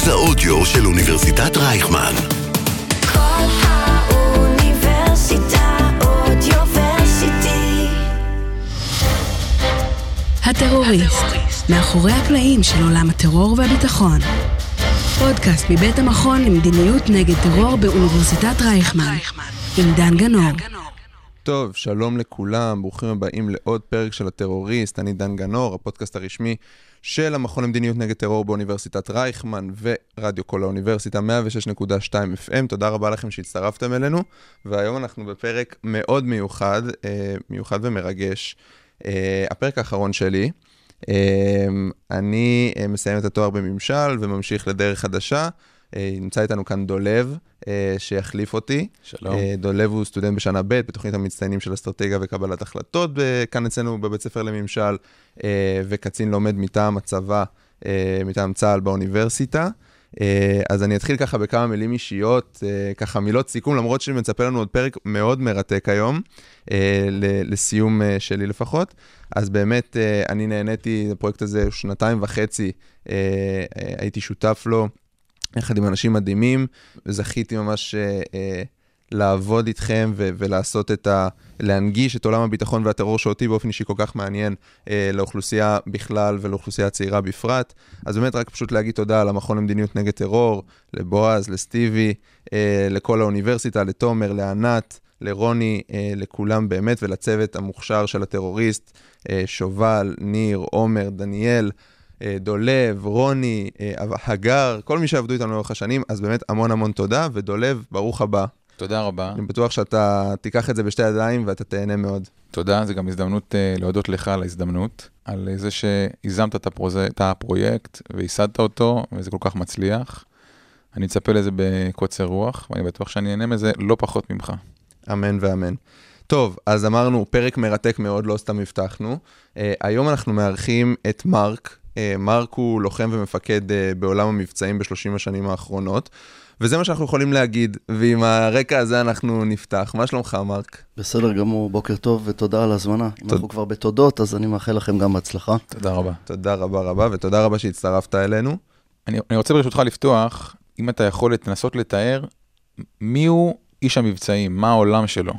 מרכז האודיו של אוניברסיטת רייכמן. כל האוניברסיטה אודיוורסיטי. הטרוריסט, מאחורי הקלעים של עולם הטרור והביטחון. פודקאסט מבית המכון למדיניות נגד טרור באוניברסיטת רייכמן, עם דן גנור. טוב, שלום לכולם, ברוכים הבאים לעוד פרק של הטרוריסט, אני דן גנור, הפודקאסט הרשמי של המכון למדיניות נגד טרור באוניברסיטת רייכמן ורדיו כל האוניברסיטה 106.2 FM, תודה רבה לכם שהצטרפתם אלינו, והיום אנחנו בפרק מאוד מיוחד, אה, מיוחד ומרגש, אה, הפרק האחרון שלי. אה, אני מסיים את התואר בממשל וממשיך לדרך חדשה. אה, נמצא איתנו כאן דולב, אה, שיחליף אותי. שלום. אה, דולב הוא סטודנט בשנה ב' בתוכנית המצטיינים של אסטרטגיה וקבלת החלטות כאן אצלנו בבית ספר לממשל, וקצין לומד מטעם הצבא, מטעם צה"ל באוניברסיטה. אז אני אתחיל ככה בכמה מילים אישיות, ככה מילות סיכום, למרות שמצפה לנו עוד פרק מאוד מרתק היום, לסיום שלי לפחות. אז באמת, אני נהניתי, הפרויקט הזה שנתיים וחצי, הייתי שותף לו. יחד עם אנשים מדהימים, וזכיתי ממש אה, אה, לעבוד איתכם ו- ולעשות את ה... להנגיש את עולם הביטחון והטרור שאותי באופן אישי כל כך מעניין אה, לאוכלוסייה בכלל ולאוכלוסייה הצעירה בפרט. אז באמת רק פשוט להגיד תודה למכון למדיניות נגד טרור, לבועז, לסטיבי, אה, לכל האוניברסיטה, לתומר, לענת. לרוני, אה, לכולם באמת, ולצוות המוכשר של הטרוריסט, אה, שובל, ניר, עומר, דניאל, דולב, רוני, אה, הגר, כל מי שעבדו איתנו לאורך השנים, אז באמת המון המון תודה, ודולב, ברוך הבא. תודה רבה. אני בטוח שאתה תיקח את זה בשתי ידיים ואתה תהנה מאוד. תודה, זו גם הזדמנות uh, להודות לך על ההזדמנות, על זה שיזמת את, הפרוז... את הפרויקט וייסדת אותו, וזה כל כך מצליח. אני מצפה לזה בקוצר רוח, ואני בטוח שאני אהנה מזה לא פחות ממך. אמן ואמן. טוב, אז אמרנו, פרק מרתק מאוד, לא סתם הבטחנו. Uh, היום אנחנו מארחים את מרק. Uh, מרק הוא לוחם ומפקד uh, בעולם המבצעים בשלושים השנים האחרונות. וזה מה שאנחנו יכולים להגיד, ועם הרקע הזה אנחנו נפתח. מה שלומך, מרק? בסדר גמור, בוקר טוב ותודה על ההזמנה. אם תודה. אנחנו כבר בתודות, אז אני מאחל לכם גם בהצלחה. תודה רבה. תודה רבה רבה, ותודה רבה שהצטרפת אלינו. אני, אני רוצה ברשותך לפתוח, אם אתה יכול לנסות לתאר מיהו איש המבצעים, מה העולם שלו.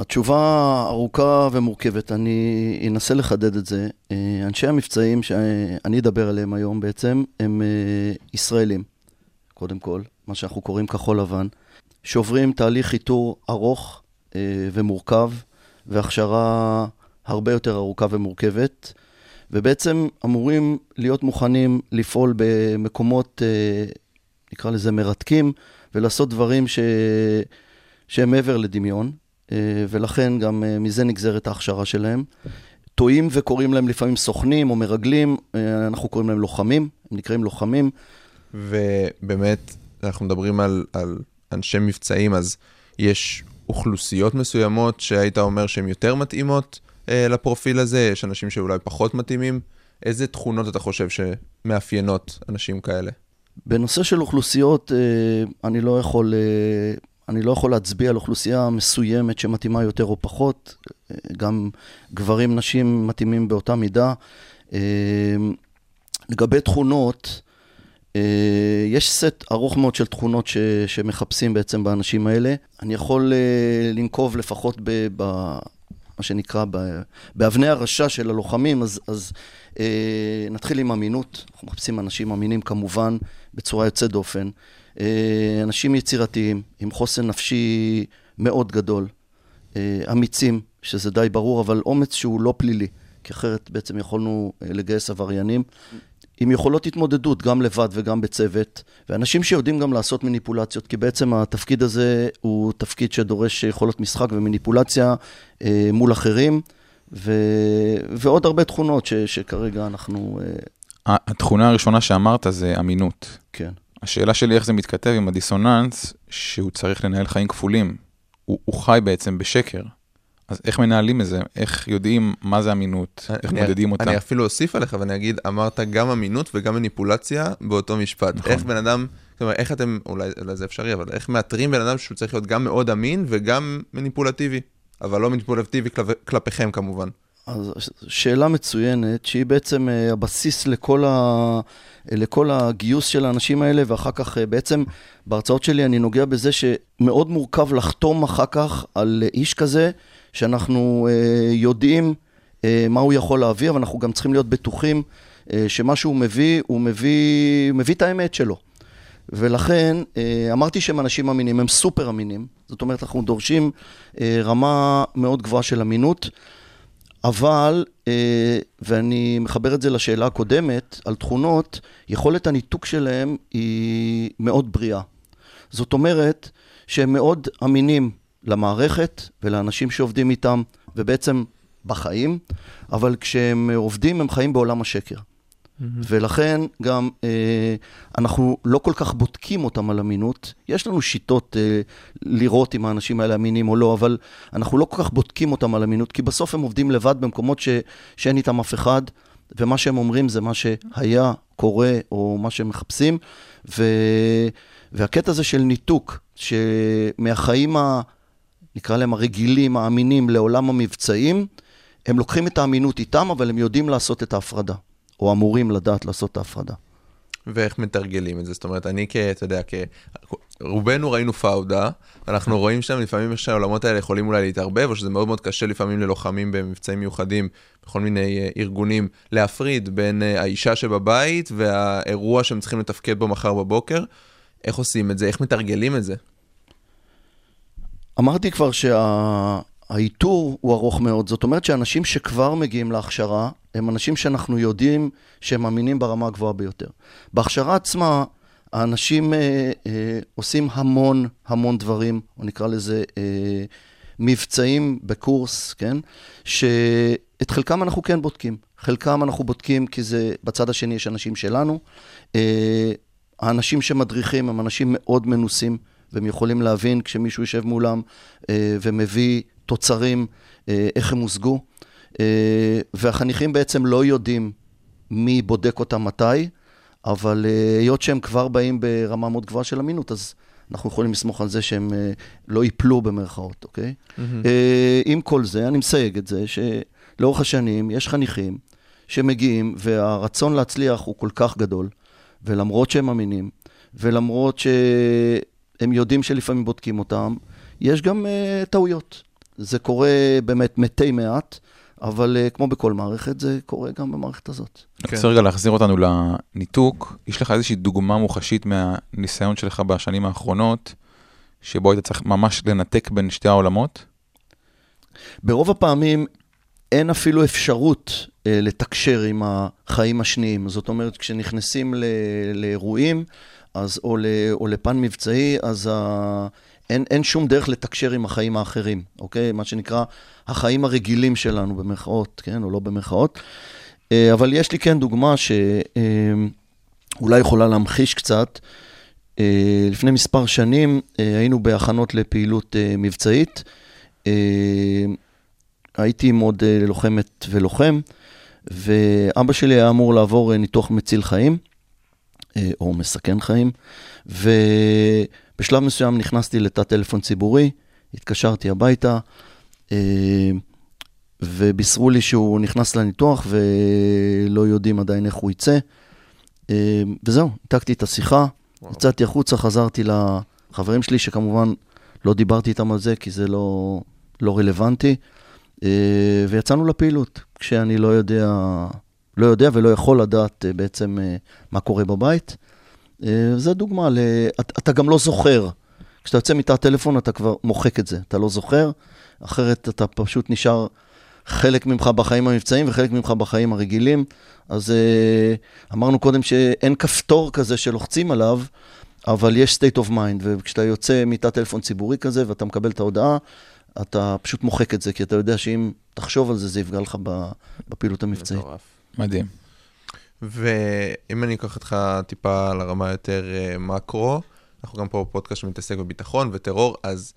התשובה ארוכה ומורכבת, אני אנסה לחדד את זה. אה, אנשי המבצעים שאני אדבר עליהם היום בעצם, הם אה, ישראלים, קודם כל, מה שאנחנו קוראים כחול לבן, שעוברים תהליך איתור ארוך אה, ומורכב, והכשרה הרבה יותר ארוכה ומורכבת, ובעצם אמורים להיות מוכנים לפעול במקומות, נקרא לזה מרתקים, ולעשות דברים ש... שהם מעבר לדמיון, ולכן גם אה, מזה נגזרת ההכשרה שלהם. טועים וקוראים להם לפעמים סוכנים או מרגלים, אה, אנחנו קוראים להם לוחמים, הם נקראים לוחמים. ובאמת, אנחנו מדברים על, על אנשי מבצעים, אז יש אוכלוסיות מסוימות שהיית אומר שהן יותר מתאימות אה, לפרופיל הזה, יש אנשים שאולי פחות מתאימים. איזה תכונות אתה חושב שמאפיינות אנשים כאלה? בנושא של אוכלוסיות, אה, אני לא יכול, אה, אני לא יכול להצביע על אוכלוסייה מסוימת שמתאימה יותר או פחות. גם גברים, נשים מתאימים באותה מידה. אה, לגבי תכונות, אה, יש סט ארוך מאוד של תכונות ש, שמחפשים בעצם באנשים האלה. אני יכול אה, לנקוב לפחות ב... ב מה שנקרא, באבני הרשע של הלוחמים, אז, אז אה, נתחיל עם אמינות. אנחנו מחפשים אנשים אמינים כמובן, בצורה יוצאת דופן. אה, אנשים יצירתיים, עם חוסן נפשי מאוד גדול. אה, אמיצים, שזה די ברור, אבל אומץ שהוא לא פלילי, כי אחרת בעצם יכולנו אה, לגייס עבריינים. עם יכולות התמודדות, גם לבד וגם בצוות, ואנשים שיודעים גם לעשות מניפולציות, כי בעצם התפקיד הזה הוא תפקיד שדורש יכולות משחק ומניפולציה אה, מול אחרים, ו... ועוד הרבה תכונות ש... שכרגע אנחנו... אה, התכונה הראשונה שאמרת זה אמינות. כן. השאלה שלי איך זה מתכתב עם הדיסוננס שהוא צריך לנהל חיים כפולים. הוא, הוא חי בעצם בשקר. אז איך מנהלים את זה? איך יודעים מה זה אמינות? איך אני- מודדים אותה? אני אפילו אוסיף עליך ואני אגיד, אמרת גם אמינות וגם מניפולציה באותו משפט. נכון. איך בן אדם, זאת אומרת, איך אתם, אולי, אולי זה אפשרי, אבל איך מאתרים בן אדם שהוא צריך להיות גם מאוד אמין וגם מניפולטיבי, אבל לא מניפולטיבי כלפ- כלפיכם כמובן. אז שאלה מצוינת, שהיא בעצם אה, הבסיס לכל, ה... לכל הגיוס של האנשים האלה, ואחר כך אה, בעצם בהרצאות שלי אני נוגע בזה שמאוד מורכב לחתום אחר כך על איש כזה, שאנחנו אה, יודעים מה הוא יכול להביא, אבל אנחנו גם צריכים להיות בטוחים שמה שהוא מביא, הוא מביא, מביא את האמת שלו. ולכן אמרתי שהם אנשים אמינים, הם סופר אמינים, זאת אומרת אנחנו דורשים רמה מאוד גבוהה של אמינות. אבל, אה, ואני מחבר את זה לשאלה הקודמת, על תכונות, יכולת הניתוק שלהם היא מאוד בריאה. זאת אומרת שהם מאוד אמינים למערכת ולאנשים שעובדים איתם, ובעצם בחיים, אבל כשהם עובדים הם חיים בעולם השקר. ולכן גם אה, אנחנו לא כל כך בודקים אותם על אמינות. יש לנו שיטות אה, לראות אם האנשים האלה אמינים או לא, אבל אנחנו לא כל כך בודקים אותם על אמינות, כי בסוף הם עובדים לבד במקומות ש, שאין איתם אף אחד, ומה שהם אומרים זה מה שהיה, קורה, או מה שהם מחפשים. ו, והקטע הזה של ניתוק, שמהחיים ה... נקרא להם הרגילים, האמינים, לעולם המבצעים, הם לוקחים את האמינות איתם, אבל הם יודעים לעשות את ההפרדה. או אמורים לדעת לעשות את ההפרדה. ואיך מתרגלים את זה? זאת אומרת, אני כ... אתה יודע, כ... רובנו ראינו פאודה, אנחנו רואים שם לפעמים איך שהעולמות האלה יכולים אולי להתערבב, או שזה מאוד מאוד קשה לפעמים ללוחמים במבצעים מיוחדים, בכל מיני אה, ארגונים, להפריד בין אה, האישה שבבית והאירוע שהם צריכים לתפקד בו מחר בבוקר. איך עושים את זה? איך מתרגלים את זה? אמרתי כבר שהאיתור הוא ארוך מאוד, זאת אומרת שאנשים שכבר מגיעים להכשרה, הם אנשים שאנחנו יודעים שהם אמינים ברמה הגבוהה ביותר. בהכשרה עצמה, האנשים אה, אה, עושים המון המון דברים, או נקרא לזה אה, מבצעים בקורס, כן? שאת חלקם אנחנו כן בודקים. חלקם אנחנו בודקים כי זה, בצד השני יש אנשים שלנו. אה, האנשים שמדריכים הם אנשים מאוד מנוסים, והם יכולים להבין כשמישהו יושב מולם אה, ומביא תוצרים, אה, איך הם הושגו. אה, והחניכים בעצם לא יודעים מי בודק אותם מתי, אבל אה, היות שהם כבר באים ברמה מאוד גבוהה של אמינות, אז אנחנו יכולים לסמוך על זה שהם אה, לא ייפלו במרכאות, אוקיי? Mm-hmm. עם כל זה, אני מסייג את זה, שלאורך השנים יש חניכים שמגיעים, והרצון להצליח הוא כל כך גדול, ולמרות שהם אמינים, ולמרות שהם יודעים שלפעמים בודקים אותם, יש גם uh, טעויות. זה קורה באמת מתי מעט, אבל uh, כמו בכל מערכת, זה קורה גם במערכת הזאת. אני רוצה רגע להחזיר אותנו לניתוק. יש לך איזושהי דוגמה מוחשית מהניסיון שלך בשנים האחרונות, שבו היית צריך ממש לנתק בין שתי העולמות? ברוב הפעמים אין אפילו אפשרות אה, לתקשר עם החיים השניים. זאת אומרת, כשנכנסים ל, לאירועים, אז, או, ל, או לפן מבצעי, אז ה, אין, אין שום דרך לתקשר עם החיים האחרים, אוקיי? מה שנקרא החיים הרגילים שלנו, במרכאות, כן? או לא במרכאות. אה, אבל יש לי כן דוגמה שאולי אה, יכולה להמחיש קצת. אה, לפני מספר שנים היינו בהכנות לפעילות מבצעית. הייתי עם עוד לוחמת ולוחם, ואבא שלי היה אמור לעבור ניתוח מציל חיים, או מסכן חיים, ובשלב מסוים נכנסתי לתא טלפון ציבורי, התקשרתי הביתה, ובישרו לי שהוא נכנס לניתוח ולא יודעים עדיין איך הוא יצא. אה, וזהו, ניתקתי את השיחה, יצאתי החוצה, חזרתי לחברים שלי, שכמובן לא דיברתי איתם על זה, כי זה לא, לא רלוונטי, אה, ויצאנו לפעילות, כשאני לא יודע, לא יודע ולא יכול לדעת אה, בעצם מה קורה בבית. זו דוגמה, ל... אתה גם לא זוכר. כשאתה יוצא מתא הטלפון אתה כבר מוחק את זה, אתה לא זוכר, אחרת אתה פשוט נשאר חלק ממך בחיים המבצעיים וחלק ממך בחיים הרגילים. אז uh, אמרנו קודם שאין כפתור כזה שלוחצים עליו, אבל יש state of mind, וכשאתה יוצא מתא טלפון ציבורי כזה ואתה מקבל את ההודעה, אתה פשוט מוחק את זה, כי אתה יודע שאם תחשוב על זה, זה יפגע לך בפעילות המבצעית. מדהים. ואם אני אקח אותך טיפה לרמה יותר uh, מקרו, אנחנו גם פה בפודקאסט שמתעסק בביטחון וטרור, אז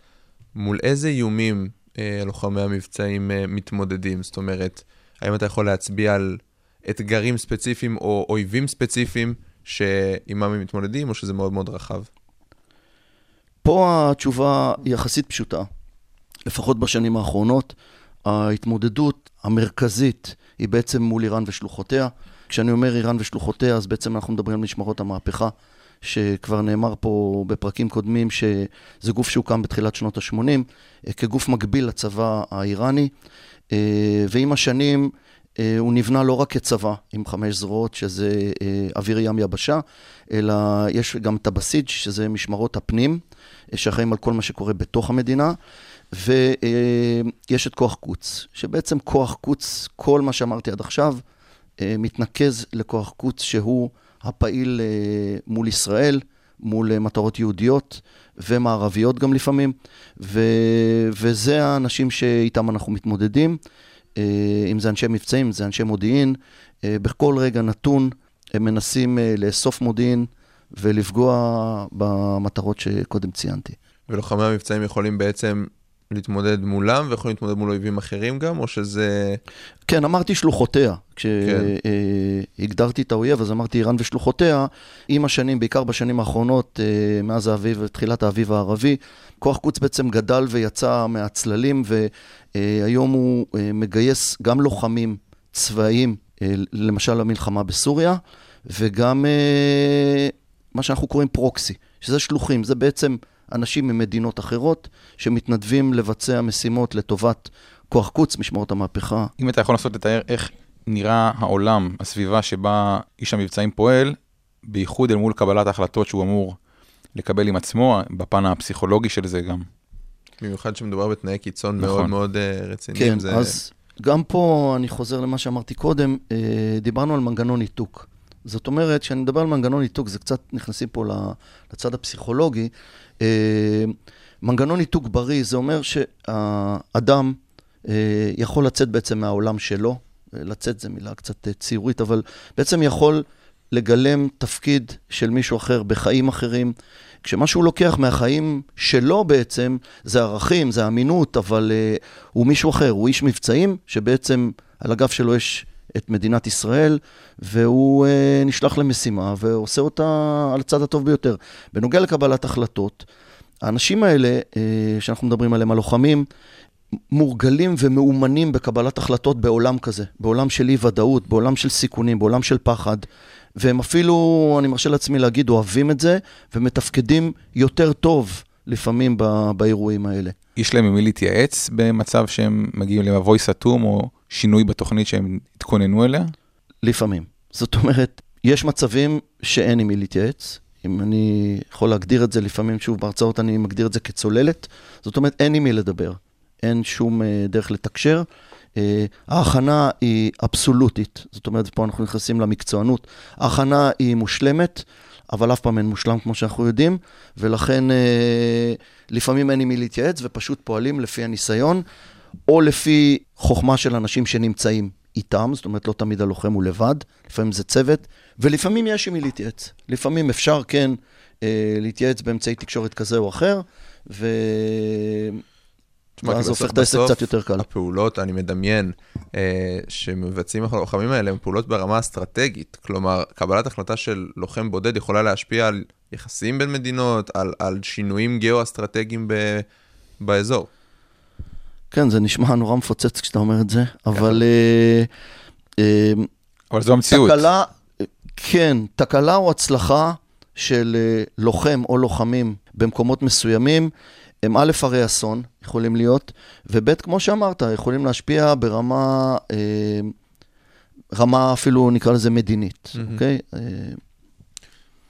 מול איזה איומים אה, לוחמי המבצעים אה, מתמודדים? זאת אומרת, האם אתה יכול להצביע על אתגרים ספציפיים או אויבים ספציפיים שעימם הם מתמודדים, או שזה מאוד מאוד רחב? פה התשובה יחסית פשוטה, לפחות בשנים האחרונות. ההתמודדות המרכזית היא בעצם מול איראן ושלוחותיה. כשאני אומר איראן ושלוחותיה, אז בעצם אנחנו מדברים על משמרות המהפכה, שכבר נאמר פה בפרקים קודמים שזה גוף שהוקם בתחילת שנות ה-80, אה, כגוף מקביל לצבא האיראני, אה, ועם השנים אה, הוא נבנה לא רק כצבא עם חמש זרועות, שזה אוויר ים יבשה, אלא יש גם את הבסיג', שזה משמרות הפנים, שאחראים על כל מה שקורה בתוך המדינה, ויש את כוח קוץ, שבעצם כוח קוץ, כל מה שאמרתי עד עכשיו, אה, מתנקז לכוח קוץ שהוא הפעיל אה, מול ישראל, מול אה, מטרות יהודיות ומערביות גם לפעמים, ו, וזה האנשים שאיתם אנחנו מתמודדים. אם זה אנשי מבצעים, אם זה אנשי מודיעין, בכל רגע נתון הם מנסים לאסוף מודיעין ולפגוע במטרות שקודם ציינתי. ולוחמי המבצעים יכולים בעצם להתמודד מולם ויכולים להתמודד מול אויבים אחרים גם, או שזה... כן, אמרתי שלוחותיה. כן. כשהגדרתי את האויב, אז אמרתי איראן ושלוחותיה. עם השנים, בעיקר בשנים האחרונות, אה, מאז האביב, תחילת האביב הערבי, כוח קוץ בעצם גדל ויצא מהצללים, והיום הוא אה, מגייס גם לוחמים צבאיים, אה, למשל למלחמה בסוריה, וגם אה, מה שאנחנו קוראים פרוקסי, שזה שלוחים, זה בעצם אנשים ממדינות אחרות שמתנדבים לבצע משימות לטובת כוח קוץ, משמרות המהפכה. אם אתה יכול לנסות לתאר איך נראה העולם, הסביבה שבה איש המבצעים פועל, בייחוד אל מול קבלת ההחלטות שהוא אמור לקבל עם עצמו, בפן הפסיכולוגי של זה גם. במיוחד שמדובר בתנאי קיצון נכון. מאוד מאוד אה, רציניים. כן, זה... אז גם פה אני חוזר למה שאמרתי קודם, אה, דיברנו על מנגנון ניתוק. זאת אומרת, כשאני מדבר על מנגנון ניתוק, זה קצת נכנסים פה לצד הפסיכולוגי. אה, מנגנון ניתוק בריא, זה אומר שהאדם אה, יכול לצאת בעצם מהעולם שלו, אה, לצאת זה מילה קצת ציורית, אבל בעצם יכול לגלם תפקיד של מישהו אחר בחיים אחרים. כשמה שהוא לוקח מהחיים שלו בעצם, זה ערכים, זה אמינות, אבל uh, הוא מישהו אחר, הוא איש מבצעים, שבעצם על הגב שלו יש את מדינת ישראל, והוא uh, נשלח למשימה ועושה אותה על הצד הטוב ביותר. בנוגע לקבלת החלטות, האנשים האלה, uh, שאנחנו מדברים עליהם, הלוחמים, מורגלים ומאומנים בקבלת החלטות בעולם כזה, בעולם של אי-ודאות, בעולם של סיכונים, בעולם של פחד. והם אפילו, אני מרשה לעצמי להגיד, אוהבים את זה, ומתפקדים יותר טוב לפעמים ב- באירועים האלה. יש להם עם מי להתייעץ במצב שהם מגיעים למבוי סתום או שינוי בתוכנית שהם התכוננו אליה? לפעמים. זאת אומרת, יש מצבים שאין עם מי להתייעץ. אם אני יכול להגדיר את זה, לפעמים, שוב, בהרצאות אני מגדיר את זה כצוללת. זאת אומרת, אין עם מי לדבר. אין שום אה, דרך לתקשר. אה, ההכנה היא אבסולוטית. זאת אומרת, פה אנחנו נכנסים למקצוענות. ההכנה היא מושלמת, אבל אף פעם אין מושלם, כמו שאנחנו יודעים, ולכן אה, לפעמים אין עם מי להתייעץ, ופשוט פועלים לפי הניסיון, או לפי חוכמה של אנשים שנמצאים איתם, זאת אומרת, לא תמיד הלוחם הוא לבד, לפעמים זה צוות, ולפעמים יש עם מי להתייעץ. לפעמים אפשר, כן, אה, להתייעץ באמצעי תקשורת כזה או אחר, ו... ואז הופך את העסק קצת יותר קל. הפעולות, אני מדמיין, אה, שמבצעים הלוחמים האלה, הן פעולות ברמה אסטרטגית. כלומר, קבלת החלטה של לוחם בודד יכולה להשפיע על יחסים בין מדינות, על, על שינויים גיאו-אסטרטגיים ב, באזור. כן, זה נשמע נורא מפוצץ כשאתה אומר את זה, אבל אה, אה, אבל זו המציאות. תקלה, כן, תקלה או הצלחה של אה, לוחם או לוחמים במקומות מסוימים, הם א', הרי אסון, יכולים להיות, וב', כמו שאמרת, יכולים להשפיע ברמה, אה, רמה אפילו נקרא לזה מדינית. אוקיי? אה,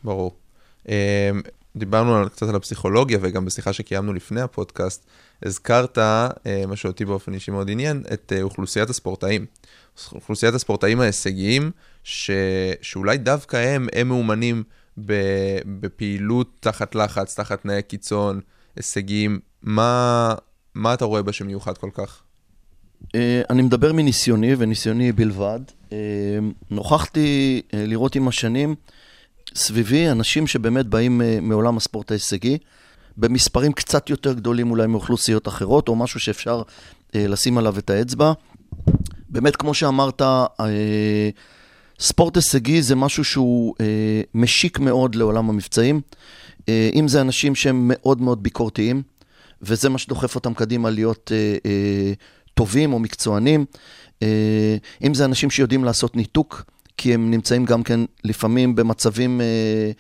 ברור. אה, דיברנו על, קצת על הפסיכולוגיה, וגם בשיחה שקיימנו לפני הפודקאסט, הזכרת, אה, מה שאותי באופן אישי מאוד עניין, את אה, אוכלוסיית הספורטאים. אוכלוסיית הספורטאים ההישגיים, ש... שאולי דווקא הם, הם מאומנים. בפעילות תחת לחץ, תחת תנאי קיצון, הישגיים. מה, מה אתה רואה בה שמיוחד כל כך? אה, אני מדבר מניסיוני, וניסיוני בלבד. אה, נוכחתי אה, לראות עם השנים סביבי אנשים שבאמת באים מעולם הספורט ההישגי, במספרים קצת יותר גדולים אולי מאוכלוסיות אחרות, או משהו שאפשר לשים עליו את האצבע. באמת, כמו שאמרת, ספורט הישגי זה משהו שהוא אה, משיק מאוד לעולם המבצעים. אה, אם זה אנשים שהם מאוד מאוד ביקורתיים, וזה מה שדוחף אותם קדימה להיות אה, אה, טובים או מקצוענים. אה, אם זה אנשים שיודעים לעשות ניתוק, כי הם נמצאים גם כן לפעמים במצבים, אה,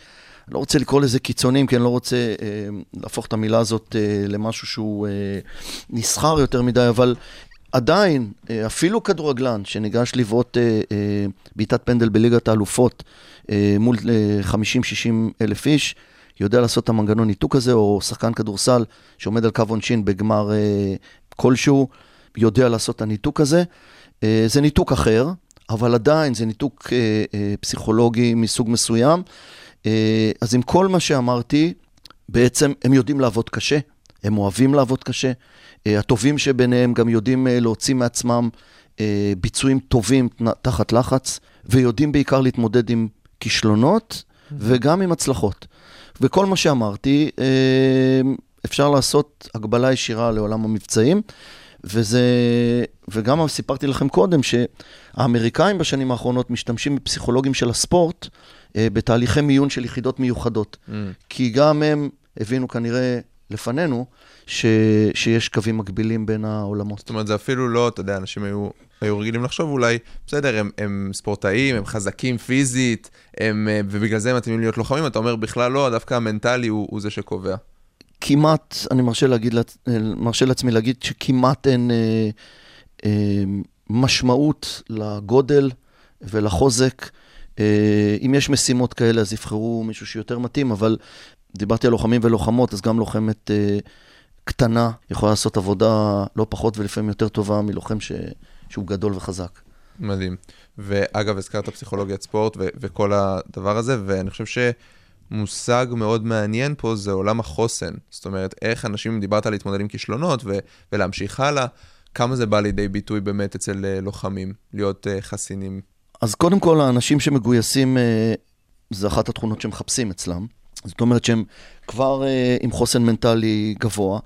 לא רוצה לקרוא לזה קיצוניים, כי אני לא רוצה אה, להפוך את המילה הזאת אה, למשהו שהוא אה, נסחר יותר מדי, אבל עדיין, אה, אפילו כדורגלן שניגש לבעוט אה, אה, בעיטת פנדל בליגת האלופות מול אה, 50-60 אלף איש, יודע לעשות את המנגנון ניתוק הזה, או שחקן כדורסל שעומד על קו עונשין בגמר כלשהו, יודע לעשות את הניתוק הזה. זה ניתוק אחר, אבל עדיין זה ניתוק פסיכולוגי מסוג מסוים. אז עם כל מה שאמרתי, בעצם הם יודעים לעבוד קשה, הם אוהבים לעבוד קשה. אה, הטובים שביניהם גם יודעים אה, להוציא מעצמם אה, ביצועים טובים תחת לחץ, ויודעים בעיקר להתמודד עם כישלונות וגם עם הצלחות. וכל מה שאמרתי, אפשר לעשות הגבלה ישירה לעולם המבצעים, וזה, וגם סיפרתי לכם קודם, שהאמריקאים בשנים האחרונות משתמשים בפסיכולוגים של הספורט בתהליכי מיון של יחידות מיוחדות. Mm. כי גם הם הבינו כנראה לפנינו ש, שיש קווים מקבילים בין העולמות. זאת אומרת, זה אפילו לא, אתה יודע, אנשים היו, היו רגילים לחשוב אולי, בסדר, הם, הם ספורטאים, הם חזקים פיזית, הם, אה, ובגלל זה הם מתאימים להיות לוחמים, אתה אומר, בכלל לא, דווקא המנטלי הוא, הוא זה שקובע. כמעט, אני מרשה, להגיד, אה, מרשה לעצמי להגיד שכמעט אין אה, אה, משמעות לגודל ולחוזק. אה, אם יש משימות כאלה, אז יבחרו מישהו שיותר מתאים, אבל דיברתי על לוחמים ולוחמות, אז גם לוחמת אה, קטנה יכולה לעשות עבודה לא פחות ולפעמים יותר טובה מלוחם ש, שהוא גדול וחזק. מדהים. ואגב, הזכרת פסיכולוגיית ספורט ו- וכל הדבר הזה, ואני חושב שמושג מאוד מעניין פה זה עולם החוסן. זאת אומרת, איך אנשים, דיברת על להתמודד עם כישלונות ו- ולהמשיך הלאה, כמה זה בא לידי ביטוי באמת אצל אה, לוחמים, להיות אה, חסינים. אז קודם כל, האנשים שמגויסים, אה, זה אחת התכונות שמחפשים אצלם. זאת אומרת שהם כבר אה, עם חוסן מנטלי גבוה,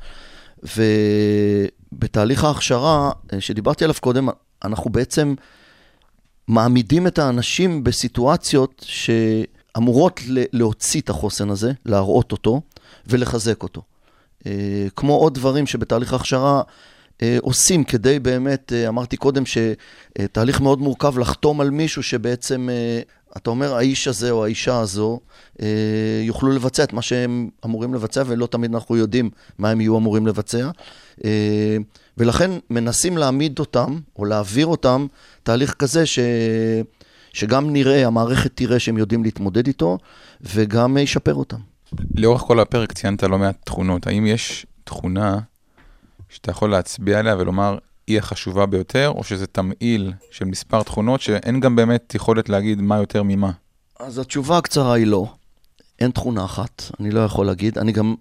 ובתהליך ההכשרה אה, שדיברתי עליו קודם, אנחנו בעצם מעמידים את האנשים בסיטואציות שאמורות להוציא את החוסן הזה, להראות אותו ולחזק אותו. אה, כמו עוד דברים שבתהליך ההכשרה אה, עושים כדי באמת, אה, אמרתי קודם שתהליך מאוד מורכב לחתום על מישהו שבעצם, אה, אתה אומר, האיש הזה או האישה הזו אה, יוכלו לבצע את מה שהם אמורים לבצע, ולא תמיד אנחנו יודעים מה הם יהיו אמורים לבצע. אה, ולכן מנסים להעמיד אותם, או להעביר אותם, תהליך כזה ש... שגם נראה, המערכת תראה שהם יודעים להתמודד איתו, וגם ישפר אותם. לאורך כל הפרק ציינת לא מעט תכונות. האם יש תכונה שאתה יכול להצביע עליה ולומר, היא החשובה ביותר, או שזה תמהיל של מספר תכונות שאין גם באמת יכולת להגיד מה יותר ממה? אז התשובה הקצרה היא לא. אין תכונה אחת, אני לא יכול להגיד. אני גם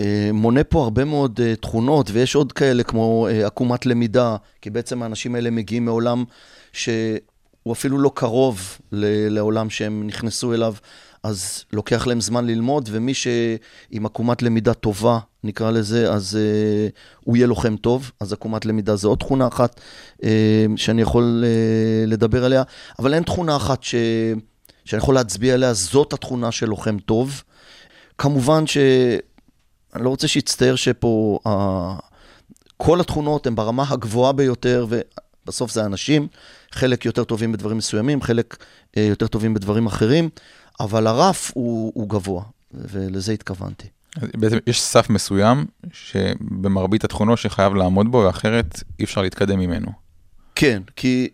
אה, מונה פה הרבה מאוד אה, תכונות, ויש עוד כאלה כמו אה, עקומת למידה, כי בעצם האנשים האלה מגיעים מעולם שהוא אפילו לא קרוב ל- לעולם שהם נכנסו אליו, אז לוקח להם זמן ללמוד, ומי שעם עקומת למידה טובה, נקרא לזה, אז אה, הוא יהיה לוחם טוב. אז עקומת למידה זה עוד תכונה אחת אה, שאני יכול אה, לדבר עליה, אבל אין תכונה אחת ש... שאני יכול להצביע עליה, זאת התכונה של לוחם טוב. כמובן ש... אני לא רוצה שיצטער שפה uh, כל התכונות הן ברמה הגבוהה ביותר, ובסוף זה אנשים, חלק יותר טובים בדברים מסוימים, חלק uh, יותר טובים בדברים אחרים, אבל הרף הוא, הוא גבוה, ולזה התכוונתי. בעצם יש סף מסוים שבמרבית התכונות שחייב לעמוד בו, ואחרת אי אפשר להתקדם ממנו. כן, כי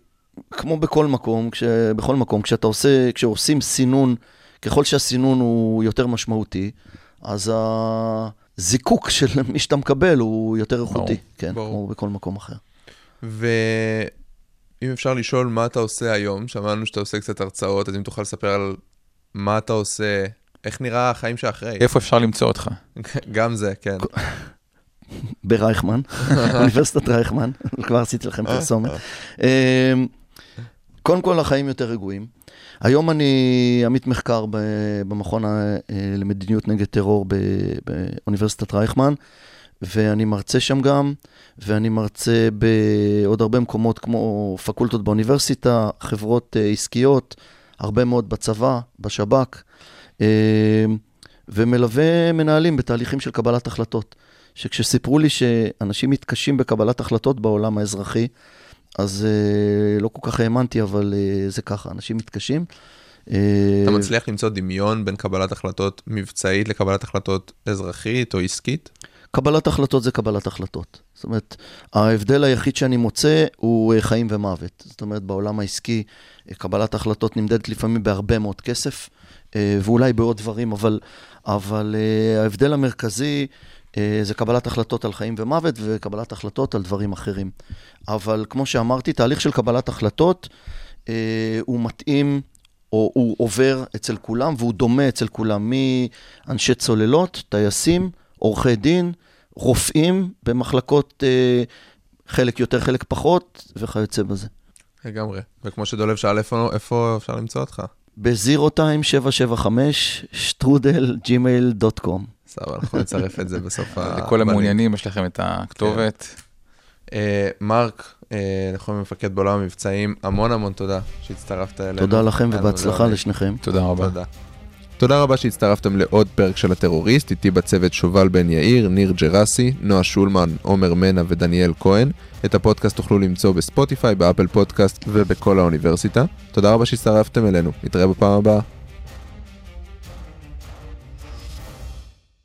כמו בכל מקום, כש, בכל מקום, כשאתה עושה, כשעושים סינון, ככל שהסינון הוא יותר משמעותי, אז הזיקוק של מי שאתה מקבל הוא יותר איכותי, ברור, כן, ברור. כמו בכל מקום אחר. ואם אפשר לשאול מה אתה עושה היום, שמענו שאתה עושה קצת הרצאות, אז אם תוכל לספר על מה אתה עושה, איך נראה החיים שאחרי. איפה אפשר למצוא אותך? גם זה, כן. ברייכמן, אוניברסיטת רייכמן, כבר עשיתי לכם פרסומת. אמ, קודם כל, החיים יותר רגועים. היום אני עמית מחקר במכון אה, למדיניות נגד טרור באוניברסיטת רייכמן, ואני מרצה שם גם, ואני מרצה בעוד הרבה מקומות כמו פקולטות באוניברסיטה, חברות אה, עסקיות, הרבה מאוד בצבא, בשב"כ, אמ, ומלווה מנהלים בתהליכים של קבלת החלטות. שכשסיפרו לי שאנשים מתקשים בקבלת החלטות בעולם האזרחי, אז אה, לא כל כך האמנתי, אבל אה, זה ככה, אנשים מתקשים. אתה אה, מצליח למצוא דמיון בין קבלת החלטות מבצעית לקבלת החלטות אזרחית או עסקית? קבלת החלטות זה קבלת החלטות. זאת אומרת, ההבדל היחיד שאני מוצא הוא אה, חיים ומוות. זאת אומרת, בעולם העסקי, אה, קבלת החלטות נמדדת לפעמים בהרבה מאוד כסף, אה, ואולי בעוד דברים, אבל, אבל ההבדל המרכזי זה קבלת החלטות על חיים ומוות וקבלת החלטות על דברים אחרים. אבל כמו שאמרתי, תהליך של קבלת החלטות הוא מתאים, או הוא עובר אצל כולם, והוא דומה אצל כולם, מאנשי צוללות, טייסים, עורכי דין, רופאים במחלקות אה, חלק יותר, חלק פחות, וכיוצא בזה. לגמרי. וכמו שדולב שאל, איפה, איפה אפשר למצוא אותך? ב zero time 775, שטרודל, Gmail dot com. סבבה, אנחנו נצרף את זה בסוף ה... לכל המעוניינים יש לכם את הכתובת. אה, מרק, אה, לוחם מפקד בעולם המבצעים, המון המון תודה שהצטרפת אלינו. תודה לכם ובהצלחה. לשניכם. תודה רבה. תודה. תודה רבה שהצטרפתם לעוד פרק של הטרוריסט, איתי בצוות שובל בן יאיר, ניר ג'רסי, נועה שולמן, עומר מנע ודניאל כהן. את הפודקאסט תוכלו למצוא בספוטיפיי, באפל פודקאסט ובכל האוניברסיטה. תודה רבה שהצטרפתם אלינו, נתראה בפעם הבאה.